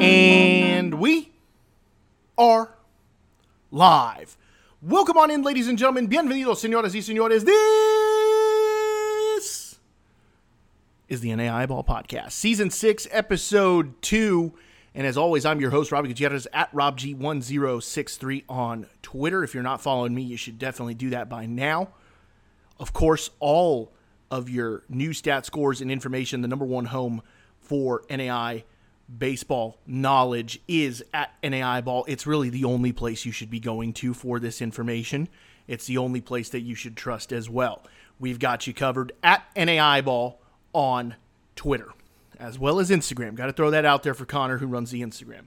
And we are live. Welcome on in, ladies and gentlemen. Bienvenidos, señoras y señores. This is the NAI Ball Podcast, Season 6, Episode 2. And as always, I'm your host, Robby Gutierrez, at RobG1063 on Twitter. If you're not following me, you should definitely do that by now. Of course, all of your new stat scores and information, the number one home for NAI baseball knowledge is at NAI Ball. It's really the only place you should be going to for this information. It's the only place that you should trust as well. We've got you covered at NAI Ball on Twitter as well as Instagram. Got to throw that out there for Connor, who runs the Instagram.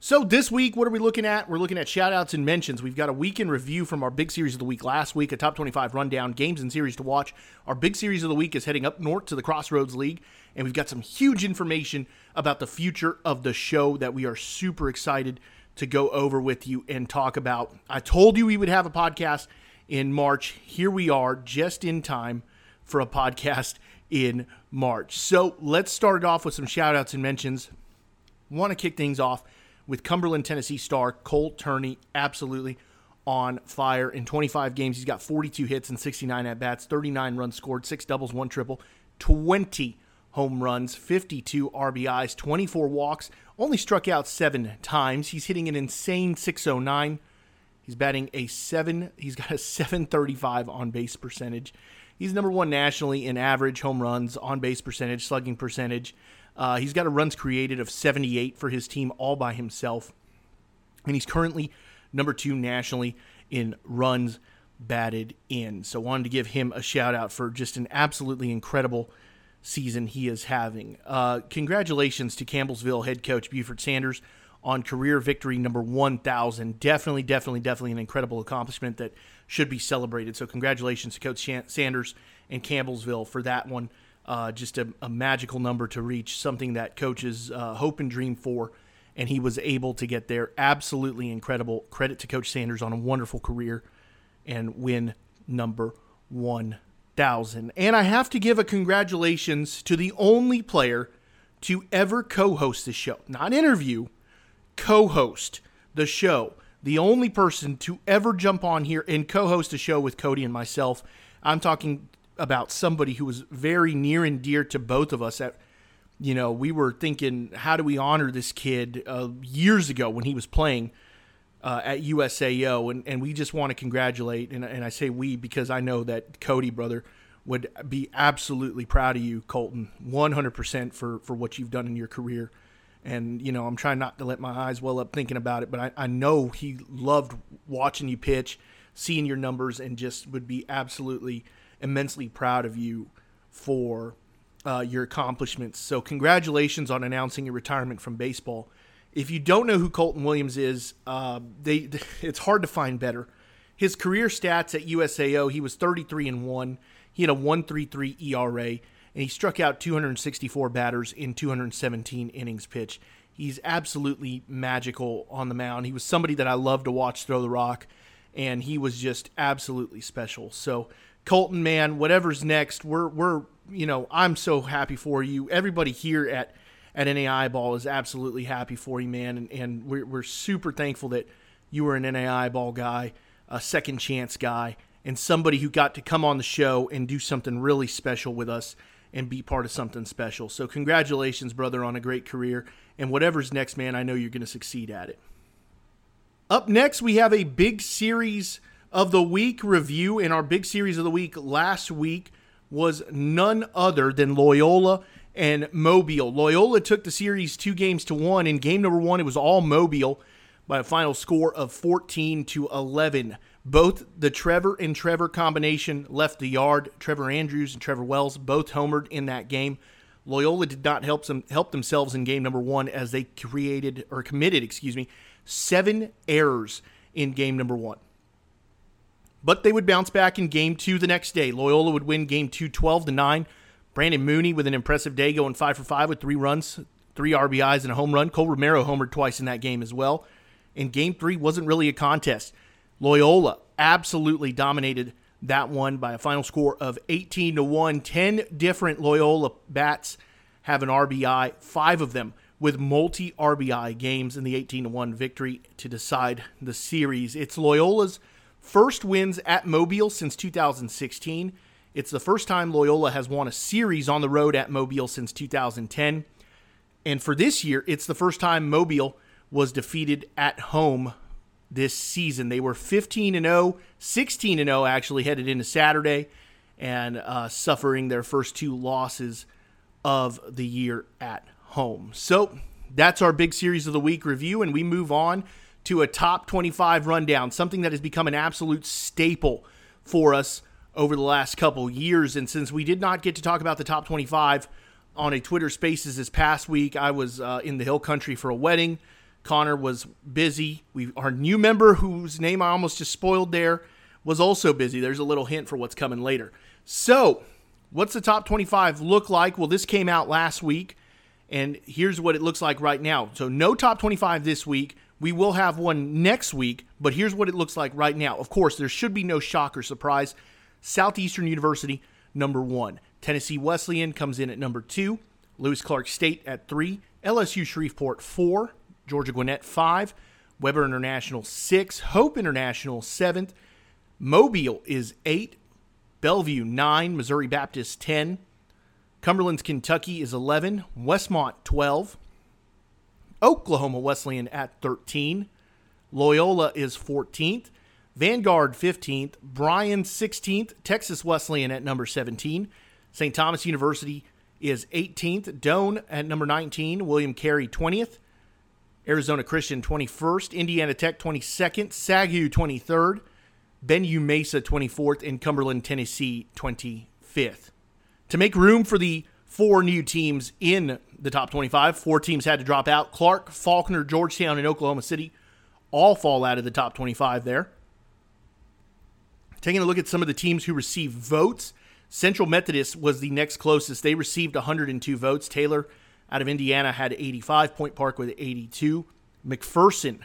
So this week, what are we looking at? We're looking at shout outs and mentions. We've got a week in review from our big series of the week last week, a top 25 rundown, games and series to watch. Our big series of the week is heading up north to the Crossroads League, and we've got some huge information about the future of the show that we are super excited to go over with you and talk about. I told you we would have a podcast in March. Here we are, just in time for a podcast in March. So let's start it off with some shout outs and mentions. Want to kick things off with Cumberland, Tennessee star Cole Turney, absolutely on fire. In 25 games, he's got 42 hits and 69 at bats, 39 runs scored, six doubles, one triple, 20 home runs, 52 RBIs, 24 walks, only struck out seven times. He's hitting an insane 609. He's batting a seven. He's got a 735 on base percentage. He's number one nationally in average home runs, on base percentage, slugging percentage. Uh, he's got a runs created of 78 for his team all by himself. And he's currently number two nationally in runs batted in. So wanted to give him a shout out for just an absolutely incredible season he is having. Uh, congratulations to Campbellsville head coach Beauford Sanders on career victory number 1,000. Definitely, definitely, definitely an incredible accomplishment that should be celebrated. So, congratulations to Coach Sanders and Campbellsville for that one. Uh, just a, a, magical number to reach, something that coaches uh, hope and dream for, and he was able to get there. Absolutely incredible. Credit to Coach Sanders on a wonderful career and win number 1,000. And I have to give a congratulations to the only player to ever co host the show, not interview, co host the show. The only person to ever jump on here and co host a show with Cody and myself. I'm talking about somebody who was very near and dear to both of us. At, you know, we were thinking, how do we honor this kid uh, years ago when he was playing uh, at USAO? And, and we just want to congratulate, and, and I say we because I know that Cody, brother, would be absolutely proud of you, Colton, 100% for, for what you've done in your career. And, you know, I'm trying not to let my eyes well up thinking about it, but I, I know he loved watching you pitch, seeing your numbers, and just would be absolutely immensely proud of you for uh, your accomplishments. So, congratulations on announcing your retirement from baseball. If you don't know who Colton Williams is, uh, they it's hard to find better. His career stats at USAO, he was 33 and 1. He had a 1.33 ERA and he struck out 264 batters in 217 innings pitched. He's absolutely magical on the mound. He was somebody that I love to watch throw the rock, and he was just absolutely special. So, Colton, man, whatever's next, we're we're you know I'm so happy for you. Everybody here at at NAI Ball is absolutely happy for you, man, and, and we're we're super thankful that you were an NAI Ball guy, a second chance guy, and somebody who got to come on the show and do something really special with us and be part of something special. So, congratulations, brother, on a great career. And whatever's next, man, I know you're going to succeed at it. Up next, we have a big series of the week review. in our big series of the week last week was none other than Loyola and Mobile. Loyola took the series two games to one. In game number one, it was all Mobile by a final score of 14 to 11. Both the Trevor and Trevor combination left the yard. Trevor Andrews and Trevor Wells both homered in that game. Loyola did not help them help themselves in game number one as they created or committed, excuse me, seven errors in game number one. But they would bounce back in game two the next day. Loyola would win game two 12 to 9. Brandon Mooney with an impressive day going five for five with three runs, three RBIs, and a home run. Cole Romero homered twice in that game as well. And game three wasn't really a contest. Loyola absolutely dominated that one by a final score of 18 to 1. 10 different Loyola bats have an RBI. Five of them with multi RBI games in the 18 to 1 victory to decide the series. It's Loyola's first wins at Mobile since 2016. It's the first time Loyola has won a series on the road at Mobile since 2010. And for this year, it's the first time Mobile was defeated at home this season. They were 15 and 0, 16 and 0 actually headed into Saturday, and uh, suffering their first two losses of the year at home. So that's our big series of the week review, and we move on to a top 25 rundown, something that has become an absolute staple for us over the last couple years. And since we did not get to talk about the top 25 on a Twitter Spaces this past week, I was uh, in the Hill Country for a wedding. Connor was busy. We our new member, whose name I almost just spoiled there, was also busy. There's a little hint for what's coming later. So, what's the top 25 look like? Well, this came out last week, and here's what it looks like right now. So, no top 25 this week. We will have one next week, but here's what it looks like right now. Of course, there should be no shock or surprise. Southeastern University, number one. Tennessee Wesleyan comes in at number two. Lewis Clark State at three. LSU Shreveport, four. Georgia Gwinnett, five. Webber International, six. Hope International, seventh. Mobile is eight. Bellevue, nine. Missouri Baptist, 10. Cumberlands Kentucky is 11. Westmont, 12. Oklahoma Wesleyan at 13. Loyola is 14th. Vanguard 15th. Bryan 16th. Texas Wesleyan at number 17. St. Thomas University is 18th. Doane at number 19. William Carey 20th. Arizona Christian 21st. Indiana Tech 22nd. SAGU 23rd. Benue Mesa 24th. And Cumberland, Tennessee 25th. To make room for the four new teams in the top 25. Four teams had to drop out. Clark, Faulkner, Georgetown, and Oklahoma City all fall out of the top 25 there. Taking a look at some of the teams who received votes, Central Methodist was the next closest. They received 102 votes. Taylor out of Indiana had 85, Point Park with 82, McPherson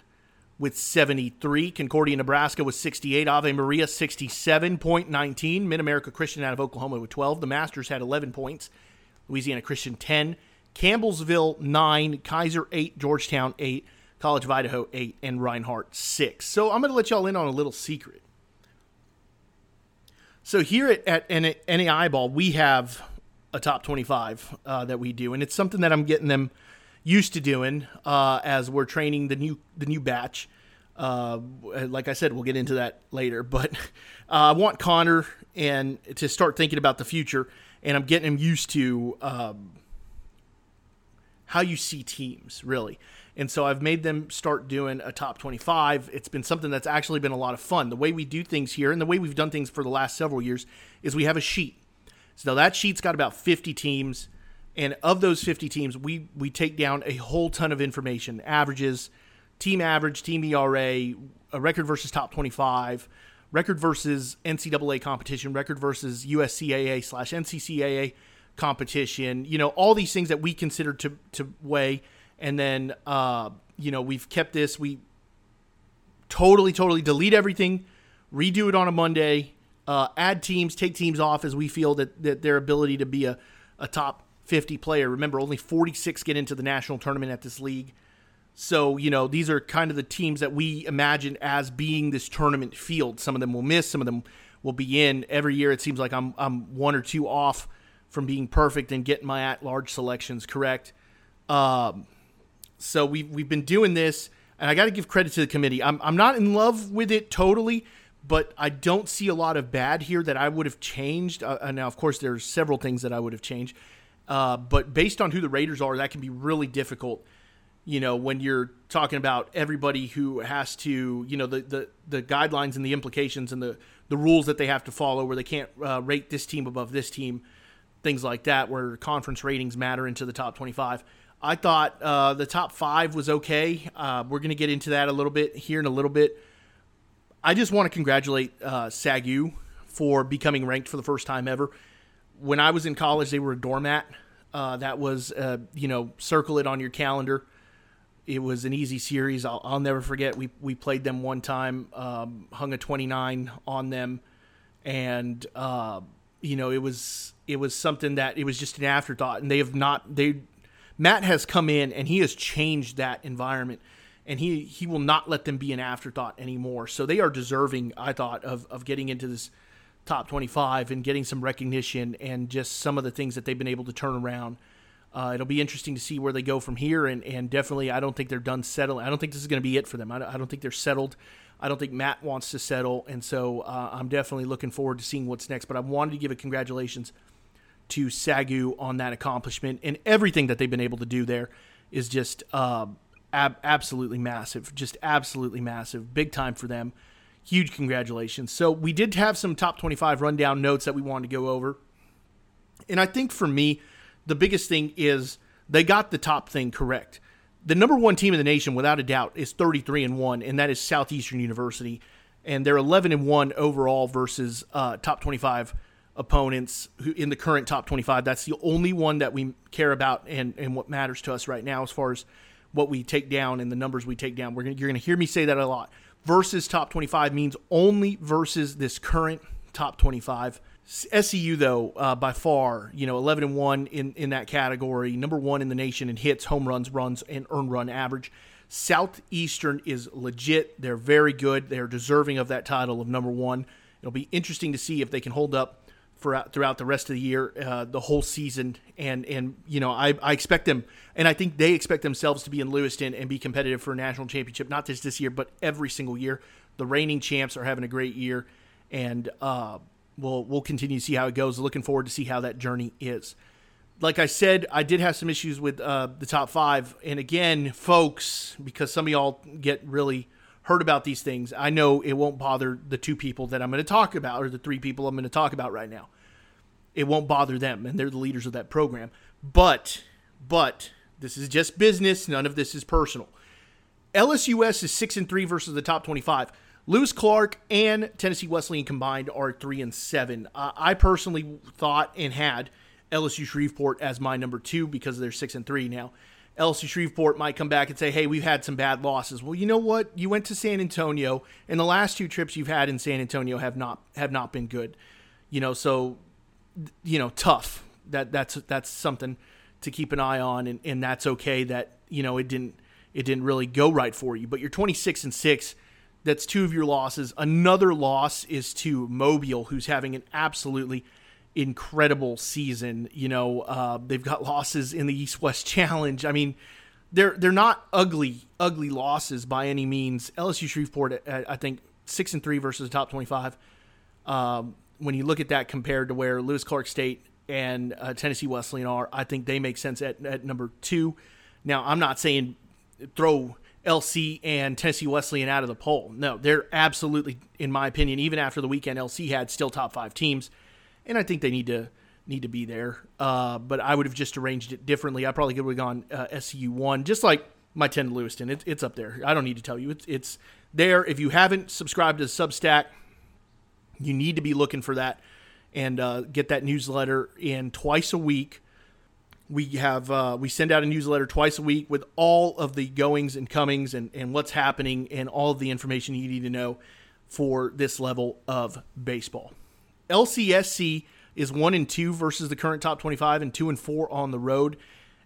with 73, Concordia, Nebraska with 68, Ave Maria 67.19, Mid America Christian out of Oklahoma with 12. The Masters had 11 points. Louisiana Christian 10, Campbellsville 9, Keiser 8, Georgetown 8, College of Idaho 8, and Reinhardt 6. So I'm going to let y'all in on a little secret. So here at, at NAI Ball, we have a top 25 uh, that we do, and it's something that I'm getting them used to doing uh, as we're training the new the new batch. Uh, like I said, we'll get into that later. But uh, I want Connor and to start thinking about the future and I'm getting him used to um, how you see teams really. And so I've made them start doing a top 25. It's been something that's actually been a lot of fun. The way we do things here and the way we've done things for the last several years is we have a sheet. So that sheet's got about 50 teams. And of those 50 teams, we, we take down a whole ton of information averages, team average, team ERA, a record versus top 25, record versus NCAA competition, record versus USCAA slash NCCAA competition. You know, all these things that we consider to to weigh, and then uh, you know we've kept this. We totally totally delete everything, redo it on a Monday, uh, add teams, take teams off as we feel that that their ability to be a a top 50 player. Remember, only 46 get into the national tournament at this league. So, you know, these are kind of the teams that we imagine as being this tournament field. Some of them will miss, some of them will be in. Every year it seems like I'm I'm one or two off from being perfect and getting my at large selections correct. Um, so we've we've been doing this, and I got to give credit to the committee. I'm I'm not in love with it totally, but I don't see a lot of bad here that I would have changed. Uh, now, of course, there's several things that I would have changed, uh, but based on who the Raiders are, that can be really difficult you know when you're talking about everybody who has to you know the the, the guidelines and the implications and the the rules that they have to follow where they can't uh, rate this team above this team things like that where conference ratings matter into the top 25 i thought uh, the top five was okay. Uh, we're going to get into that a little bit here in a little bit. I just want to congratulate uh, sagu for becoming ranked for the first time ever. When i was in college they were a doormat. Uh, that was uh, you know circle it on your calendar it was an easy series. I'll, I'll never forget. We we played them one time, um, hung a 29 on them, and uh, you know it was it was something that it was just an afterthought. And they have not they Matt has come in and he has changed that environment and he he will not let them be an afterthought anymore. So they are deserving, I thought, of of getting into this top 25 and getting some recognition and just some of the things that they've been able to turn around. Uh, it'll be interesting to see where they go from here, and, and definitely, I don't think they're done settling. I don't think this is going to be it for them. I don't, I don't, think they're settled. I don't think Matt wants to settle, and so uh, I'm definitely looking forward to seeing what's next. But I wanted to give a congratulations to Sagu on that accomplishment and everything that they've been able to do there is just uh, ab- absolutely massive, just absolutely massive, big time for them. Huge congratulations. So we did have some top 25 rundown notes that we wanted to go over, and I think for me, the biggest thing is they got the top thing correct. The number one team in the nation, without a doubt, is 33 and one, and that is Southeastern University, and they're 11 and one overall versus uh, top 25 opponents in the current top 25. That's the only one that we care about and, and what matters to us right now as far as what we take down and the numbers we take down. We're gonna, you're going to hear me say that a lot. Versus top 25 means only versus this current top 25. SCU though, uh, by far, you know, 11 and one in in that category, number one in the nation in hits, home runs, runs, and earned run average. Southeastern is legit. They're very good. They're deserving of that title of number one. It'll be interesting to see if they can hold up for throughout the rest of the year, uh, the whole season, and and you know I, I expect them, and I think they expect themselves to be in Lewiston and be competitive for a national championship, not just this year, but every single year. The reigning champs are having a great year, and uh, we'll we'll continue to see how it goes. Looking forward to see how that journey is. Like I said, I did have some issues with uh, the top five, and again, folks, because some of y'all get really heard about these things. I know it won't bother the two people that I'm going to talk about, or the three people I'm going to talk about right now. It won't bother them, and they're the leaders of that program. But, but this is just business. None of this is personal. LSUS is six and three versus the top 25. Lewis Clark and Tennessee Wesleyan combined are three and seven. Uh, I personally thought and had LSU Shreveport as my number two because they're six and three now. LSU Shreveport might come back and say, hey, we've had some bad losses. Well, you know what? You went to San Antonio, and the last two trips you've had in San Antonio have not have not been good. You know, so you know, tough. That that's that's something to keep an eye on, and, and that's okay that, you know, it didn't it didn't really go right for you. But you're 26 and 6. That's two of your losses. Another loss is to Mobile, who's having an absolutely incredible season. You know, uh, they've got losses in the East West Challenge. I mean, they're they're not ugly ugly losses by any means. LSU Shreveport, I think six and three versus the top twenty five. Um, when you look at that compared to where Lewis Clark State and uh, Tennessee Wesleyan are, I think they make sense at, at number two. Now, I'm not saying throw LC and Tennessee Wesleyan out of the poll. No, they're absolutely, in my opinion, even after the weekend LC had still top five teams and I think they need to need to be there. Uh, but I would have just arranged it differently. I probably could have gone uh, SCU one, just like my ten to Lewiston. It, it's up there. I don't need to tell you. It's it's there. If you haven't subscribed to Substack, you need to be looking for that and uh, get that newsletter in twice a week. We have uh, we send out a newsletter twice a week with all of the goings and comings and, and what's happening and all of the information you need to know for this level of baseball. LCSC is one and two versus the current top 25 and two and four on the road.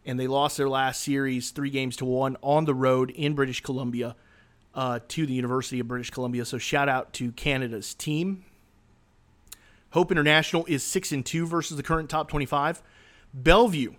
And they lost their last series three games to one on the road in British Columbia uh, to the University of British Columbia. So shout out to Canada's team. Hope International is six and two versus the current top 25. Bellevue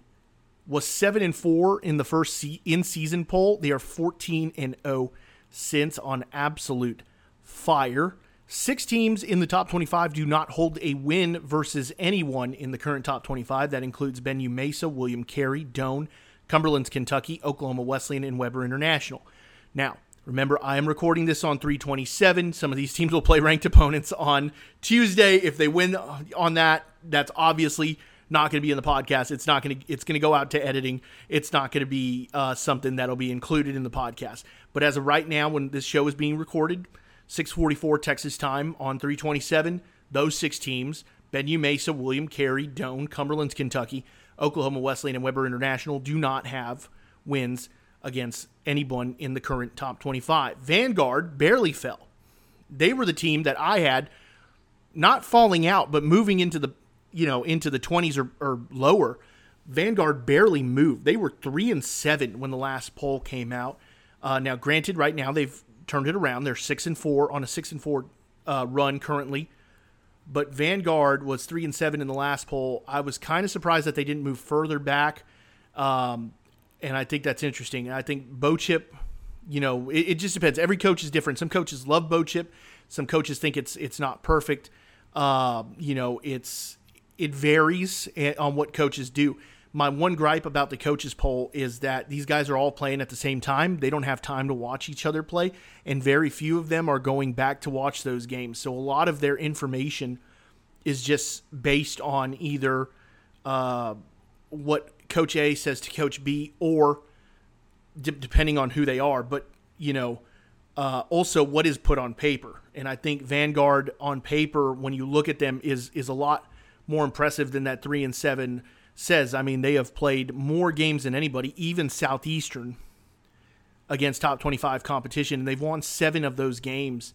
was seven and four in the first in season poll. They are 14 and 0 since on absolute fire. Six teams in the top 25 do not hold a win versus anyone in the current top 25. That includes Benue Mesa, William Carey, Doane, Cumberlands Kentucky, Oklahoma Wesleyan, and Webber International. Now, remember, I am recording this on 327. Some of these teams will play ranked opponents on Tuesday. If they win on that, that's obviously not going to be in the podcast. It's not going to. It's going to go out to editing. It's not going to be uh, something that'll be included in the podcast. But as of right now, when this show is being recorded 644 Texas time on 327. Those six teams, Benue Mesa, William Carey, Doane, Cumberlands Kentucky, Oklahoma Wesleyan, and Webber International do not have wins against anyone in the current top 25. Vanguard barely fell. They were the team that I had not falling out, but moving into the you know into the 20s or, or lower. Vanguard barely moved. They were three and seven when the last poll came out. Uh, now, granted, right now they've turned it around. They're six and four on a six and four uh, run currently. But Vanguard was three and seven in the last poll. I was kind of surprised that they didn't move further back, um, and I think that's interesting. I think Bochip, you know, it, it, just depends. Every coach is different. Some coaches love Bochip. Some coaches think it's it's not perfect. Uh, you know, it's it varies eh, on what coaches do my one gripe about the coaches poll is that these guys are all playing at the same time. They don't have time to watch each other play, and very few of them are going back to watch those games. So a lot of their information is just based on either uh, what Coach A says to Coach B, or d- depending on who they are. But you know, uh, also what is put on paper. And I think Vanguard on paper, when you look at them, is is a lot more impressive than that three and seven says. I mean, they have played more games than anybody, even Southeastern, against top 25 competition. And they've won seven of those games,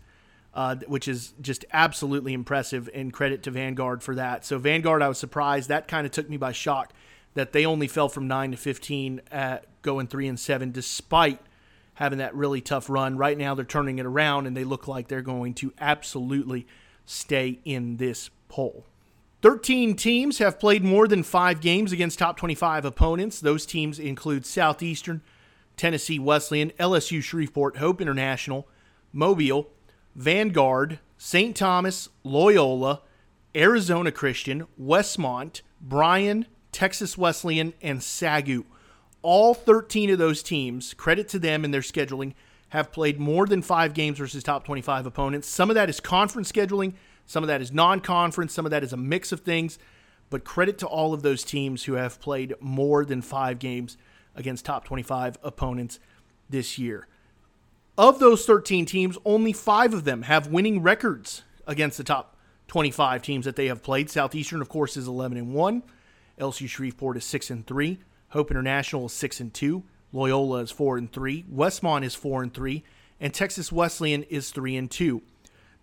uh, which is just absolutely impressive. And credit to Vanguard for that. So, Vanguard, I was surprised. That kind of took me by shock that they only fell from 9 to 15 at going 3 and 7, despite having that really tough run. Right now, they're turning it around, and they look like they're going to absolutely stay in this poll. 13 teams have played more than five games against top 25 opponents. Those teams include Southeastern, Tennessee Wesleyan, LSU Shreveport, Hope International, Mobile, Vanguard, St. Thomas, Loyola, Arizona Christian, Westmont, Bryan, Texas Wesleyan, and Sagu. All 13 of those teams, credit to them and their scheduling, have played more than five games versus top 25 opponents. Some of that is conference scheduling. Some of that is non conference, some of that is a mix of things. But credit to all of those teams who have played more than five games against top 25 opponents this year. Of those 13 teams, only five of them have winning records against the top 25 teams that they have played. Southeastern, of course, is 11 and 1. LSU Shreveport is 6 and 3. Hope International is 6 and 2. Loyola is 4 and 3. Westmont is 4 and 3. And Texas Wesleyan is 3 and 2.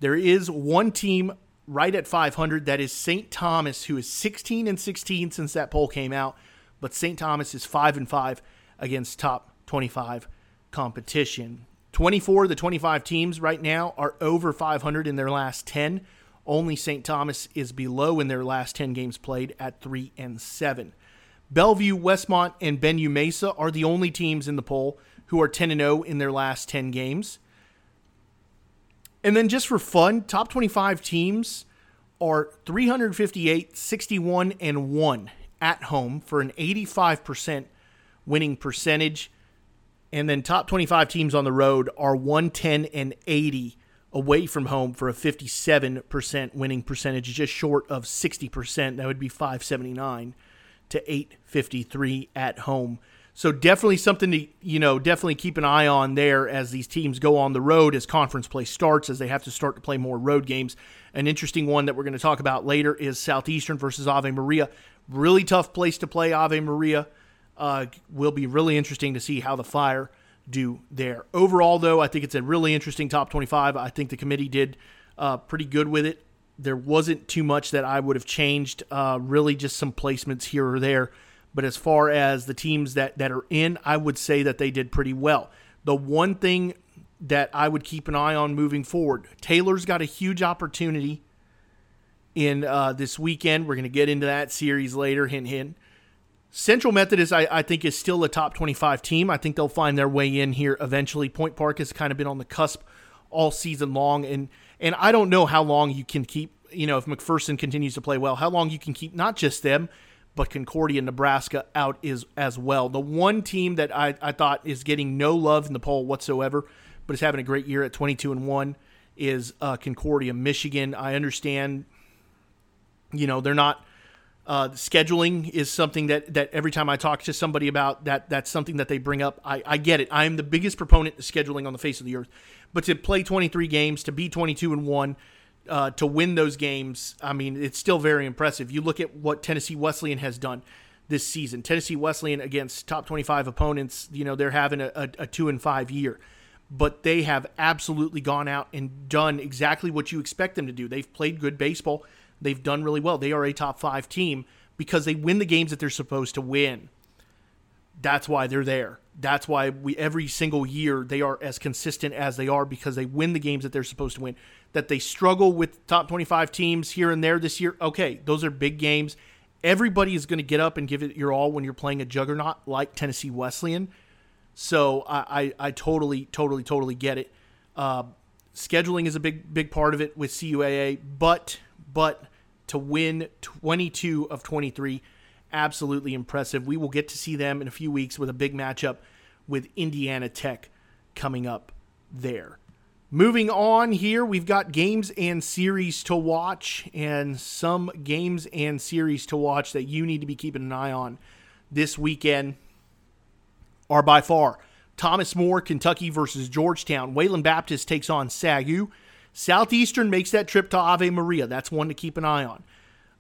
There is one team right at 500 that is St. Thomas, who is 16 and 16 since that poll came out, but St. Thomas is 5 and 5 against top 25 competition. 24 of the 25 teams right now are over 500 in their last 10. Only St. Thomas is below in their last 10 games played at 3 and 7. Bellevue, Westmont, and Benue Mesa are the only teams in the poll who are 10 and 0 in their last 10 games. And then just for fun, top 25 teams are 358, 61, and 1 at home for an 85% winning percentage. And then top 25 teams on the road are 110 and 80 away from home for a 57% winning percentage, just short of 60%. That would be 579 to 853 at home. So definitely something to you know definitely keep an eye on there as these teams go on the road as conference play starts as they have to start to play more road games. An interesting one that we're going to talk about later is Southeastern versus Ave Maria. Really tough place to play Ave Maria. Uh, will be really interesting to see how the Fire do there. Overall, though, I think it's a really interesting top 25. I think the committee did uh, pretty good with it. There wasn't too much that I would have changed. Uh, really, just some placements here or there but as far as the teams that, that are in, I would say that they did pretty well. The one thing that I would keep an eye on moving forward, Taylor's got a huge opportunity in uh, this weekend. We're going to get into that series later, hint, hint. Central Methodist, I, I, think, is still a top 25 team. I think they'll find their way in here eventually. Point Park has kind of been on the cusp all season long, and and I don't know how long you can keep. You know, if McPherson continues to play well, how long you can keep not just them, but Concordia, Nebraska out is as well. The one team that I, I thought is getting no love in the poll whatsoever, but is having a great year at 22 and 1 is uh, Concordia, Michigan. I understand, you know, they're not. Uh, scheduling is something that, that every time I talk to somebody about that, that's something that they bring up. I, I get it. I am the biggest proponent of scheduling on the face of the earth. But to play 23 games, to be 22 and 1, uh, to win those games, I mean, it's still very impressive. You look at what Tennessee Wesleyan has done this season. Tennessee Wesleyan against top 25 opponents, you know, they're having a, a, a two and five year, but they have absolutely gone out and done exactly what you expect them to do. They've played good baseball. They've done really well. They are a top five team, because they win the games that they're supposed to win. That's why they're there. That's why we every single year they are as consistent as they are because they win the games that they're supposed to win. That they struggle with top 25 teams here and there this year. Okay, those are big games. Everybody is going to get up and give it your all when you're playing a juggernaut like Tennessee Wesleyan. So I, I, I totally, totally, totally get it. Uh, scheduling is a big, big part of it with CUAA, but but to win 22 of 23 absolutely impressive. We will get to see them in a few weeks with a big matchup with Indiana Tech coming up there. Moving on here, we've got games and series to watch, and some games and series to watch that you need to be keeping an eye on this weekend are by far Thomas More, Kentucky versus Georgetown. Wayland Baptist takes on SAGU. Southeastern makes that trip to Ave Maria. That's one to keep an eye on.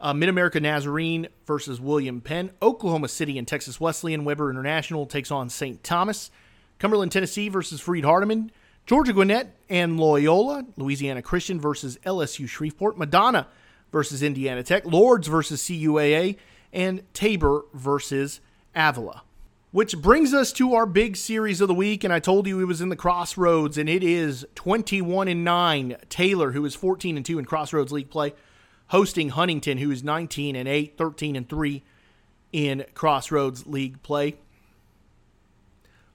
Uh, Mid America Nazarene versus William Penn. Oklahoma City and Texas Wesleyan. Webber International takes on St. Thomas. Cumberland, Tennessee versus Freed Hardeman. Georgia Gwinnett and Loyola. Louisiana Christian versus LSU Shreveport. Madonna versus Indiana Tech. Lourdes versus CUAA. And Tabor versus Avila. Which brings us to our big series of the week, and I told you it was in the Crossroads, and it is 21 and 9. Taylor, who is 14 and 2 in Crossroads League play, hosting Huntington, who is 19 and 8, 13 and 3 in Crossroads League play.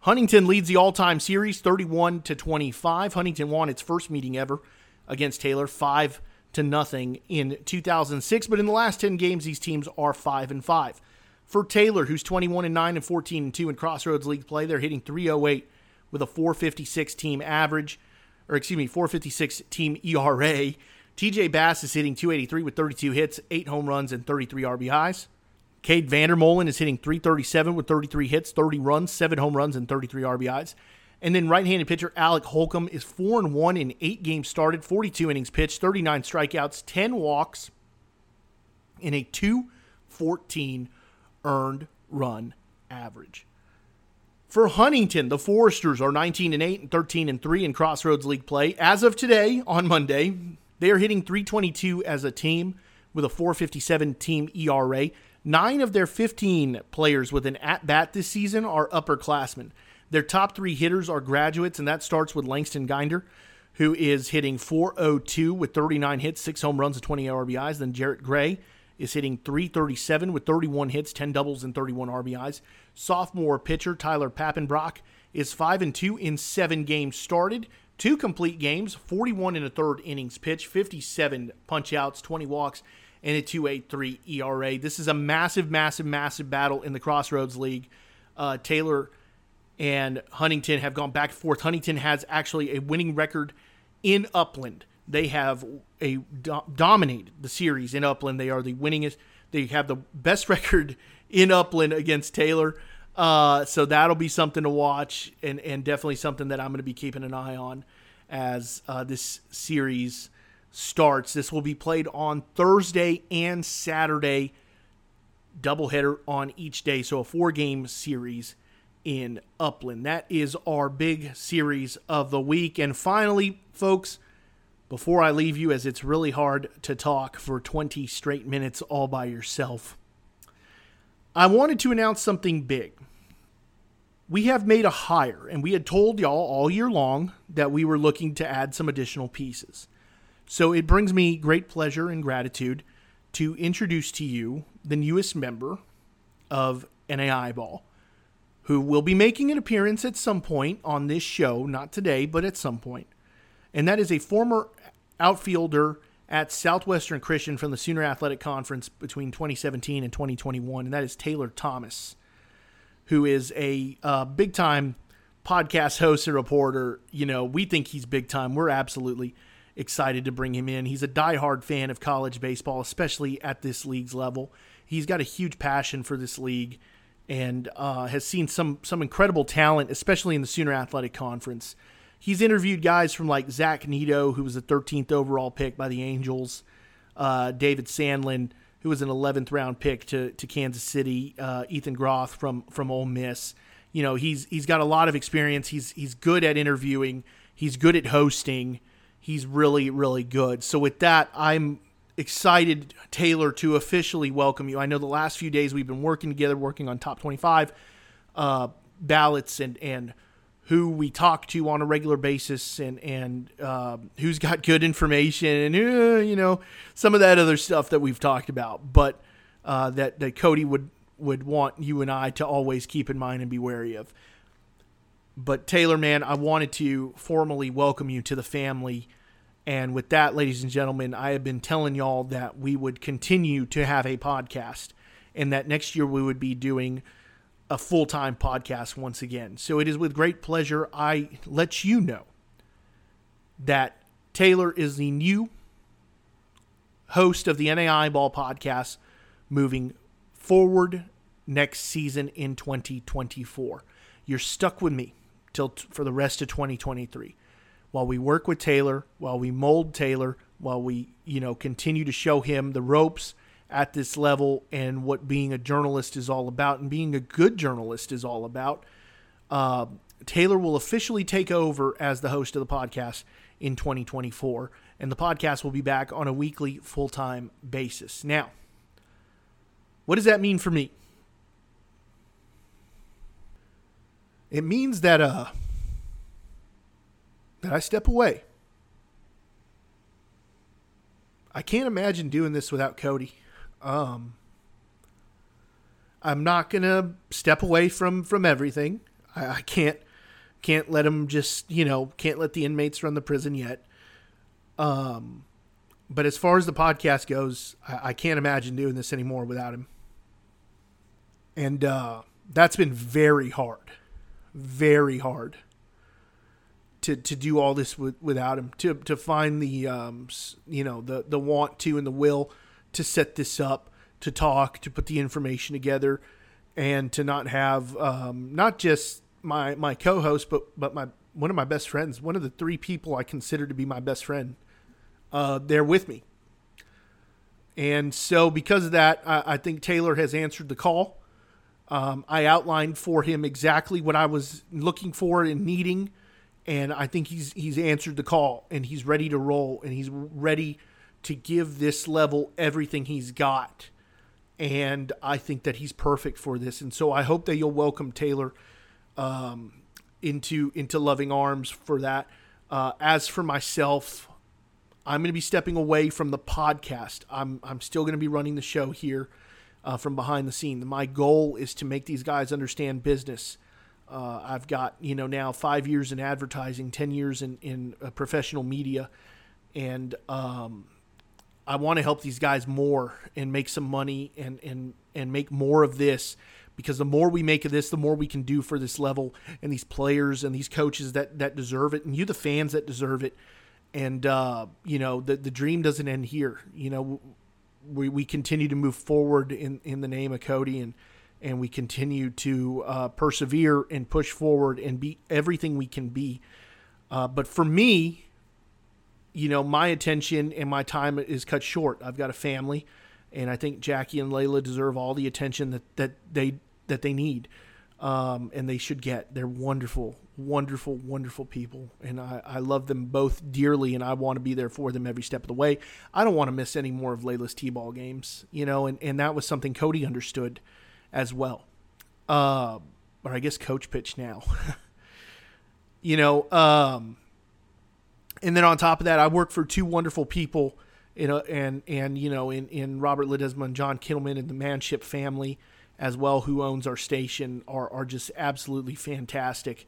Huntington leads the all-time series 31 to 25. Huntington won its first meeting ever against Taylor 5 to nothing in 2006, but in the last 10 games these teams are 5 and 5. For Taylor, who's 21 and 9 and 14 and 2 in Crossroads League play, they're hitting 308 with a 456 team average or excuse me, 456 team ERA. TJ Bass is hitting 283 with 32 hits, 8 home runs, and 33 RBIs. Cade Vandermolen is hitting 337 with 33 hits, 30 runs, 7 home runs, and 33 RBIs. And then right-handed pitcher Alec Holcomb is 4 and 1 in 8 games started, 42 innings pitched, 39 strikeouts, 10 walks, and a 214 earned run average. For Huntington, the Foresters are 19 and 8 and 13 and 3 in Crossroads League play. As of today, on Monday, they are hitting 322 as a team with a 457 team ERA. Nine of their 15 players with an at bat this season are upperclassmen. Their top three hitters are graduates, and that starts with Langston Ginder, who is hitting 402 with 39 hits, 6 home runs, and 20 RBIs. Then Jarrett Gray is hitting 337 with 31 hits, 10 doubles, and 31 RBIs. Sophomore pitcher Tyler Pappenbrock is 5 and 2 in 7 games started two complete games, 41 and a third innings pitch, 57 punch outs, 20 walks, and a 2.83 ERA. This is a massive, massive, massive battle in the Crossroads League. Uh, Taylor and Huntington have gone back and forth. Huntington has actually a winning record in Upland. They have a do- dominated the series in Upland. They are the winningest. They have the best record in Upland against Taylor. Uh, so that'll be something to watch, and and definitely something that I'm going to be keeping an eye on as uh, this series starts. This will be played on Thursday and Saturday, doubleheader on each day. So a four game series in Upland. That is our big series of the week. And finally, folks, before I leave you, as it's really hard to talk for 20 straight minutes all by yourself, I wanted to announce something big we have made a hire, and we had told y'all all year long that we were looking to add some additional pieces. So it brings me great pleasure and gratitude to introduce to you the newest member of NAI Ball, who will be making an appearance at some point on this show, not today, but at some point. And that is a former outfielder at Southwestern Christian from the Sooner Athletic Conference between 2017 and 2021, and that is Taylor Thomas who is a uh, big time podcast host and reporter. You know, we think he's big time. We're absolutely excited to bring him in. He's a diehard fan of college baseball, especially at this league's level. He's got a huge passion for this league and uh, has seen some some incredible talent, especially in the Sooner Athletic Conference. He's interviewed guys from like Zach Neto, who was the 13th overall pick by the Angels, uh, David Sandlin, who was an 11th round pick to, to Kansas City, uh, Ethan Groth from from Ole Miss. You know, he's he's got a lot of experience. He's he's good at interviewing. He's good at hosting. He's really really good. So with that, I'm excited, Taylor, to officially welcome you. I know the last few days we've been working together, working on top 25 uh, ballots and, and who we talk to on a regular basis and, and uh, who's got good information and, uh, you know, some of that other stuff that we've talked about. But uh, that, that Cody would, would want you and I to always keep in mind and be wary of. But Taylor, man, I wanted to formally welcome you to the family. And with that, ladies and gentlemen, I have been telling y'all that we would continue to have a podcast and that next year we would be doing a full time podcast once again. So it is with great pleasure I let you know that Taylor is the new host of the NAI Ball podcast moving forward next season in 2024. You're stuck with me till t- for the rest of 2023 while we work with Taylor, while we mold Taylor, while we, you know, continue to show him the ropes at this level and what being a journalist is all about and being a good journalist is all about. Uh, Taylor will officially take over as the host of the podcast in 2024, and the podcast will be back on a weekly full time basis. Now, what does that mean for me? It means that uh that I step away. I can't imagine doing this without Cody. Um, I'm not gonna step away from from everything. I, I can't can't let him just you know can't let the inmates run the prison yet. Um, but as far as the podcast goes, I, I can't imagine doing this anymore without him. And uh, that's been very hard, very hard to to do all this with, without him. To to find the um, you know the the want to and the will to set this up, to talk, to put the information together, and to not have um, not just my my co-host, but but my one of my best friends, one of the three people I consider to be my best friend, uh, there with me. And so, because of that, I, I think Taylor has answered the call. Um, I outlined for him exactly what I was looking for and needing, and I think he's he's answered the call and he's ready to roll and he's ready to give this level everything he's got. And I think that he's perfect for this. And so I hope that you'll welcome Taylor um, into into loving arms for that. Uh, as for myself, I'm going to be stepping away from the podcast. I'm I'm still going to be running the show here uh, from behind the scene. My goal is to make these guys understand business. Uh, I've got you know now five years in advertising, ten years in in uh, professional media, and um, I want to help these guys more and make some money and and and make more of this because the more we make of this, the more we can do for this level and these players and these coaches that that deserve it, and you the fans that deserve it. And uh, you know the the dream doesn't end here. You know we we continue to move forward in in the name of Cody and and we continue to uh, persevere and push forward and be everything we can be. Uh, but for me, you know, my attention and my time is cut short. I've got a family, and I think Jackie and Layla deserve all the attention that, that they that they need, um, and they should get. They're wonderful, wonderful, wonderful people, and I, I love them both dearly, and I want to be there for them every step of the way. I don't want to miss any more of Layla's t-ball games, you know, and, and that was something Cody understood as well. Uh, or I guess coach pitch now. you know, um, and then on top of that, I work for two wonderful people, you know, and and you know, in in Robert Ledesma and John Kittleman and the Manship family as well, who owns our station, are are just absolutely fantastic,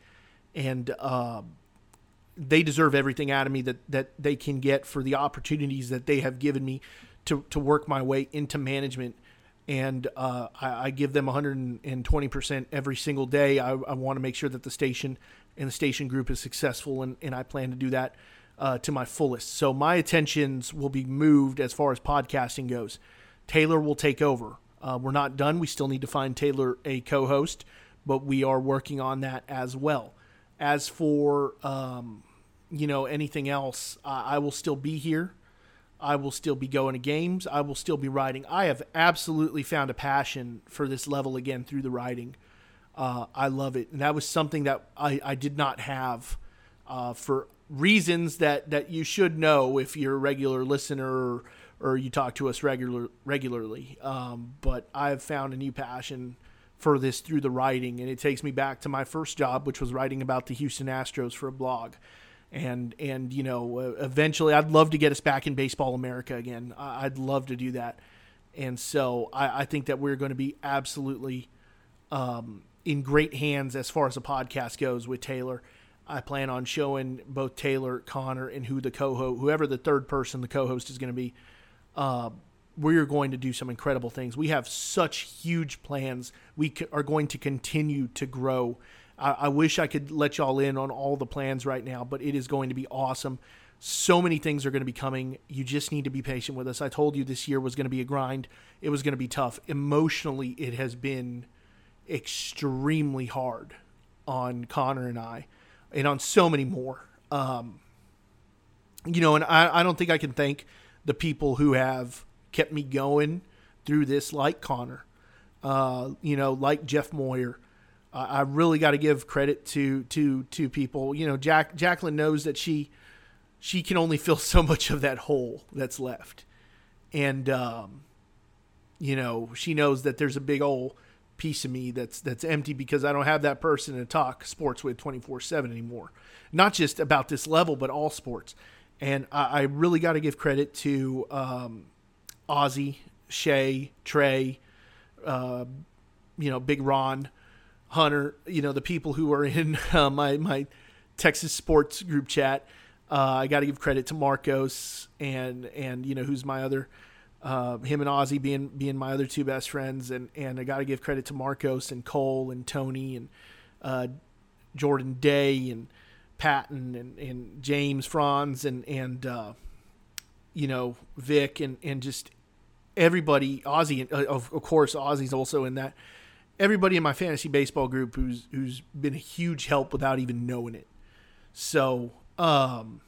and uh, they deserve everything out of me that that they can get for the opportunities that they have given me to to work my way into management. And uh, I, I, give them 120% every single day. I, I want to make sure that the station and the station group is successful, and, and I plan to do that uh, to my fullest. So my attentions will be moved as far as podcasting goes. Taylor will take over. Uh, we're not done. We still need to find Taylor a co host, but we are working on that as well. As for, um, you know, anything else, I, I will still be here. I will still be going to games. I will still be writing. I have absolutely found a passion for this level again through the writing. Uh, I love it. And that was something that I, I did not have uh, for reasons that that you should know if you're a regular listener or, or you talk to us regular regularly. Um, but I've found a new passion for this through the writing, and it takes me back to my first job, which was writing about the Houston Astros for a blog. And and you know, uh, eventually, I'd love to get us back in baseball America again. I'd love to do that. And so I, I think that we're going to be absolutely um, in great hands as far as the podcast goes with Taylor. I plan on showing both Taylor, Connor, and who the co-host, whoever the third person, the co-host is going to be. Uh, we're going to do some incredible things. We have such huge plans. We are going to continue to grow. I, I wish I could let y'all in on all the plans right now, but it is going to be awesome. So many things are going to be coming. You just need to be patient with us. I told you this year was going to be a grind. It was going to be tough. Emotionally, it has been extremely hard on Connor and I, and on so many more. Um, you know, and I, I don't think I can thank the people who have kept me going through this, like Connor, uh, you know, like Jeff Moyer. I really got to give credit to to to people. You know, Jack Jacqueline knows that she she can only fill so much of that hole that's left, and um, you know she knows that there's a big old piece of me that's that's empty because I don't have that person to talk sports with 24 7 anymore. Not just about this level, but all sports. And I, I really got to give credit to um, Ozzy, Shay, Trey, uh, you know, Big Ron, Hunter, you know, the people who are in uh, my, my Texas sports group chat. Uh, I got to give credit to Marcos and, and, you know, who's my other uh, him and Ozzy being being my other two best friends, and and I got to give credit to Marcos and Cole and Tony and uh, Jordan Day and Patton and, and James Franz and and uh, you know Vic and and just everybody Ozzy uh, of, of course Ozzy's also in that everybody in my fantasy baseball group who's who's been a huge help without even knowing it. So um,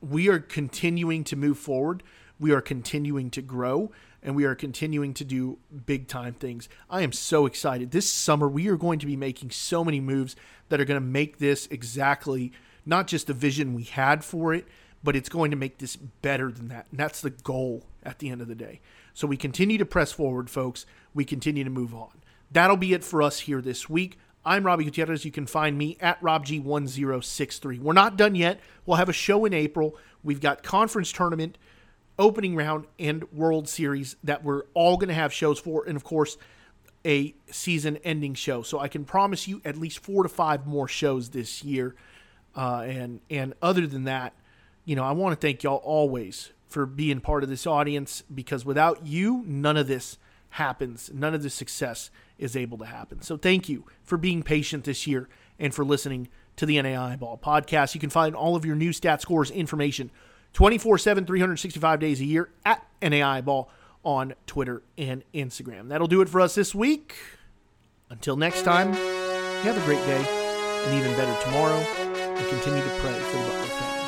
we are continuing to move forward. We are continuing to grow and we are continuing to do big time things. I am so excited. This summer, we are going to be making so many moves that are going to make this exactly not just the vision we had for it, but it's going to make this better than that. And that's the goal at the end of the day. So we continue to press forward, folks. We continue to move on. That'll be it for us here this week. I'm Robby Gutierrez. You can find me at RobG1063. We're not done yet. We'll have a show in April. We've got conference tournament, opening round, and World Series that we're all going to have shows for. And of course, a season ending show. So I can promise you at least four to five more shows this year. Uh, and and other than that, you know, I want to thank y'all always for being part of this audience because without you, none of this happens. None of the success is able to happen. So thank you for being patient this year and for listening to the NAI Ball podcast. You can find all of your new stat scores information 24 7, 365 days a year at NAI Ball on Twitter and Instagram. That'll do it for us this week. Until next time, have a great day, and even better tomorrow, and continue to pray for the Butler family.